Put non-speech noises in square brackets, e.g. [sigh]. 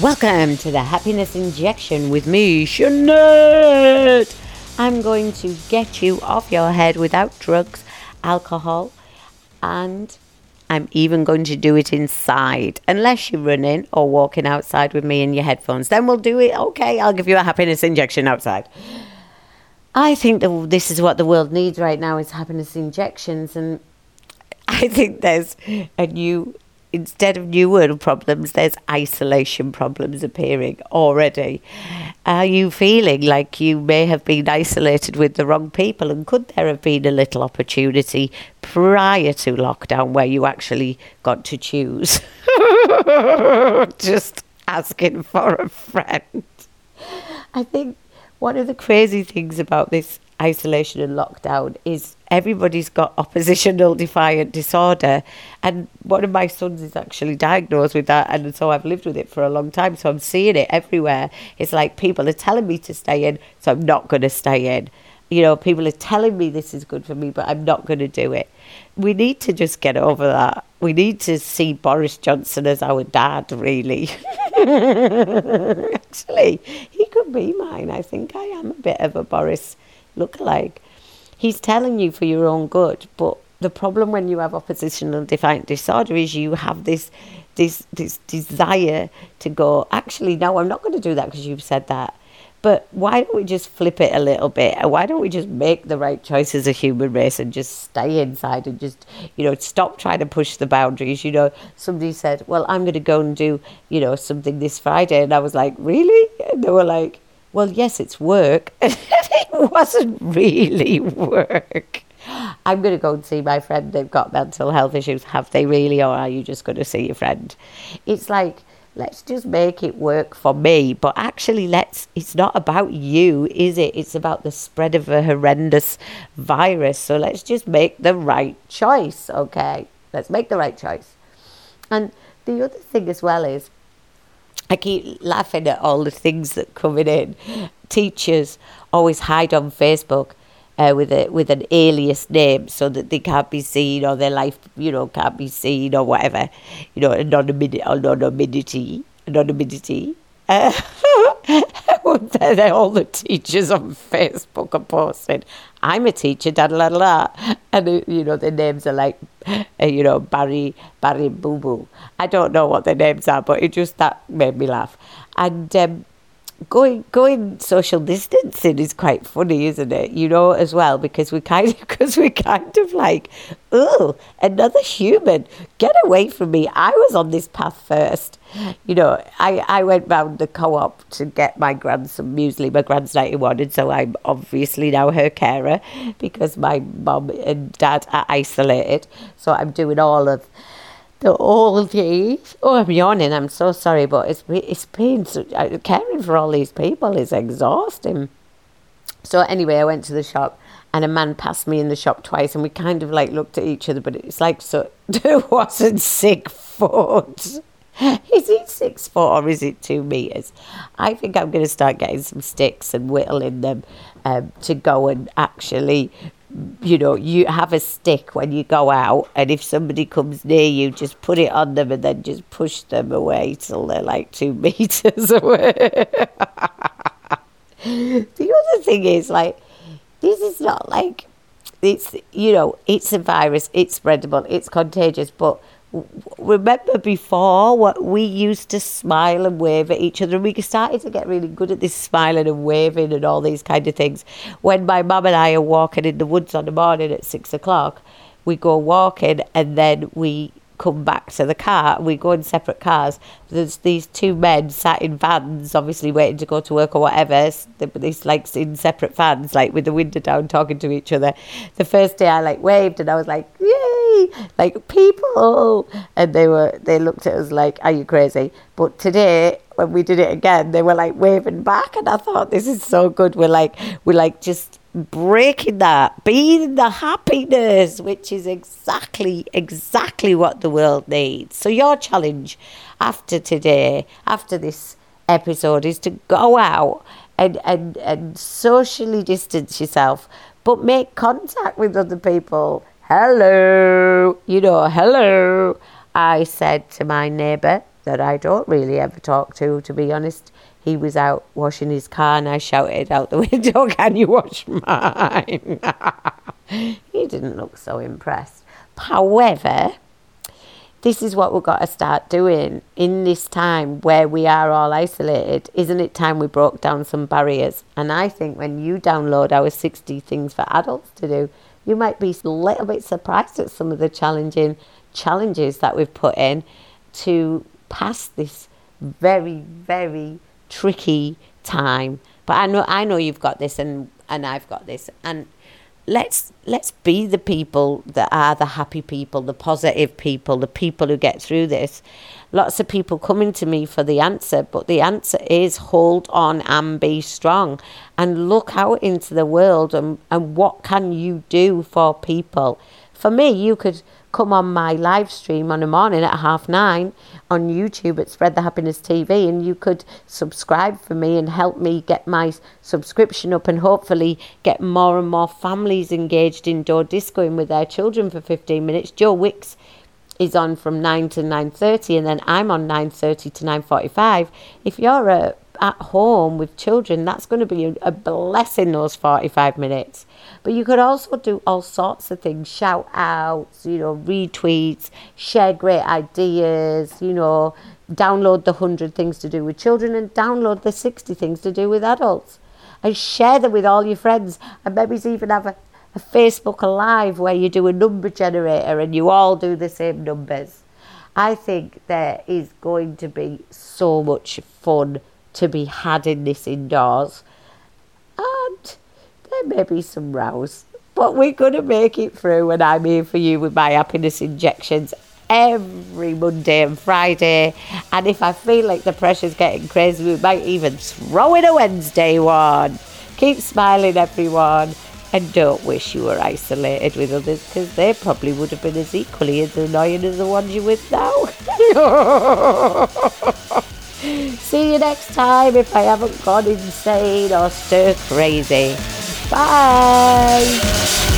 Welcome to the Happiness Injection with me, Sinead. I'm going to get you off your head without drugs, alcohol, and I'm even going to do it inside. Unless you're running or walking outside with me in your headphones, then we'll do it. Okay, I'll give you a happiness injection outside. I think that this is what the world needs right now is happiness injections, and I think there's a new instead of new world problems, there's isolation problems appearing already. Are you feeling like you may have been isolated with the wrong people? And could there have been a little opportunity prior to lockdown where you actually got to choose? [laughs] Just asking for a friend. I think one of the crazy things about this isolation and lockdown is everybody's got oppositional [laughs] defiant disorder. And one of my sons is actually diagnosed with that and so I've lived with it for a long time. So I'm seeing it everywhere. It's like people are telling me to stay in so I'm not going to stay in. You know people are telling me this is good for me but I'm not going to do it. We need to just get over that. We need to see Boris Johnson as our dad really. [laughs] Actually he could be mine. I think I am a bit of a Boris look like. He's telling you for your own good, but the problem when you have oppositional defiant disorder is you have this this this desire to go actually no i'm not going to do that because you've said that. But why don't we just flip it a little bit? And why don't we just make the right choice as a human race and just stay inside and just you know stop trying to push the boundaries? You know somebody said well i'm going to go and do you know something this friday. And i was like really? And they were like well, yes, it's work. [laughs] it wasn't really work. I'm going to go and see my friend. They've got mental health issues. Have they really? Or are you just going to see your friend? It's like, let's just make it work for me. But actually, let's, it's not about you, is it? It's about the spread of a horrendous virus. So let's just make the right choice, okay? Let's make the right choice. And the other thing as well is, I keep laughing at all the things that coming in. Teachers always hide on Facebook uh, with a with an alias name so that they can't be seen or their life, you know, can't be seen or whatever, you know, anonymity, anonymity, anonymity. Uh, [laughs] [laughs] all the teachers on Facebook are posting, I'm a teacher, da da da. And, uh, you know, their names are like, uh, you know, Barry, Barry Boo Boo. I don't know what their names are, but it just, that made me laugh. And um, going going social distancing is quite funny, isn't it? You know, as well because we kind of [laughs] because we kind of like, oh, another human, get away from me! I was on this path first. You know, I I went round the co-op to get my grandson muesli. My grand's ninety one, and so I'm obviously now her carer because my mum and dad are isolated. So I'm doing all of the old age. Oh, I'm yawning. I'm so sorry, but it's it's been so, uh, caring for all these people is exhausting. So anyway, I went to the shop, and a man passed me in the shop twice, and we kind of like looked at each other, but it's like so [laughs] wasn't six foot. [laughs] Is it six foot or is it two meters? I think I'm going to start getting some sticks and whittling them um, to go and actually you know, you have a stick when you go out, and if somebody comes near you, just put it on them and then just push them away till they're like two [laughs] meters away. the other thing is, like, this is not like it's, you know, it's a virus, it's spreadable, it's contagious, but remember before what we used to smile and wave at each other and we started to get really good at this smiling and waving and all these kind of things when my mum and i are walking in the woods on the morning at six o'clock we go walking and then we come back to the car. We go in separate cars. There's these two men sat in vans, obviously waiting to go to work or whatever. These like in separate vans, like with the window down, talking to each other. The first day I like waved and I was like, Like people, and they were they looked at us like, "Are you crazy?" But today when we did it again, they were like waving back, and I thought this is so good. We're like we're like just breaking that, being the happiness, which is exactly, exactly what the world needs. So, your challenge after today, after this episode, is to go out and, and, and socially distance yourself, but make contact with other people. Hello, you know, hello. I said to my neighbour that I don't really ever talk to, to be honest. He was out washing his car and I shouted out the [laughs] window, Can you wash mine? [laughs] he didn't look so impressed. However, this is what we've got to start doing in this time where we are all isolated. Isn't it time we broke down some barriers? And I think when you download our 60 things for adults to do, you might be a little bit surprised at some of the challenging challenges that we've put in to pass this very, very tricky time. But I know I know you've got this and, and I've got this. And let's let's be the people that are the happy people, the positive people, the people who get through this. Lots of people coming to me for the answer, but the answer is hold on and be strong and look out into the world and, and what can you do for people. For me, you could come on my live stream on a morning at half nine on YouTube at Spread the Happiness TV, and you could subscribe for me and help me get my subscription up, and hopefully get more and more families engaged in door discoing with their children for 15 minutes. Joe Wicks is on from 9 to 9.30 and then I'm on 9.30 to 9.45 if you're a at home with children, that's going to be a blessing, those 45 minutes. But you could also do all sorts of things shout outs, you know, retweets, share great ideas, you know, download the 100 things to do with children and download the 60 things to do with adults. And share them with all your friends. And maybe even have a, a Facebook Live where you do a number generator and you all do the same numbers. I think there is going to be so much fun to be had in this indoors. And there may be some rows, but we're going to make it through, and I'm here for you with my happiness injections every Monday and Friday. And if I feel like the pressure's getting crazy, we might even throw in a Wednesday one. Keep smiling, everyone. And don't wish you were isolated with others because they probably would have been as equally as annoying as the ones you're with now. [laughs] See you next time if I haven't gone insane or stir crazy. Bye.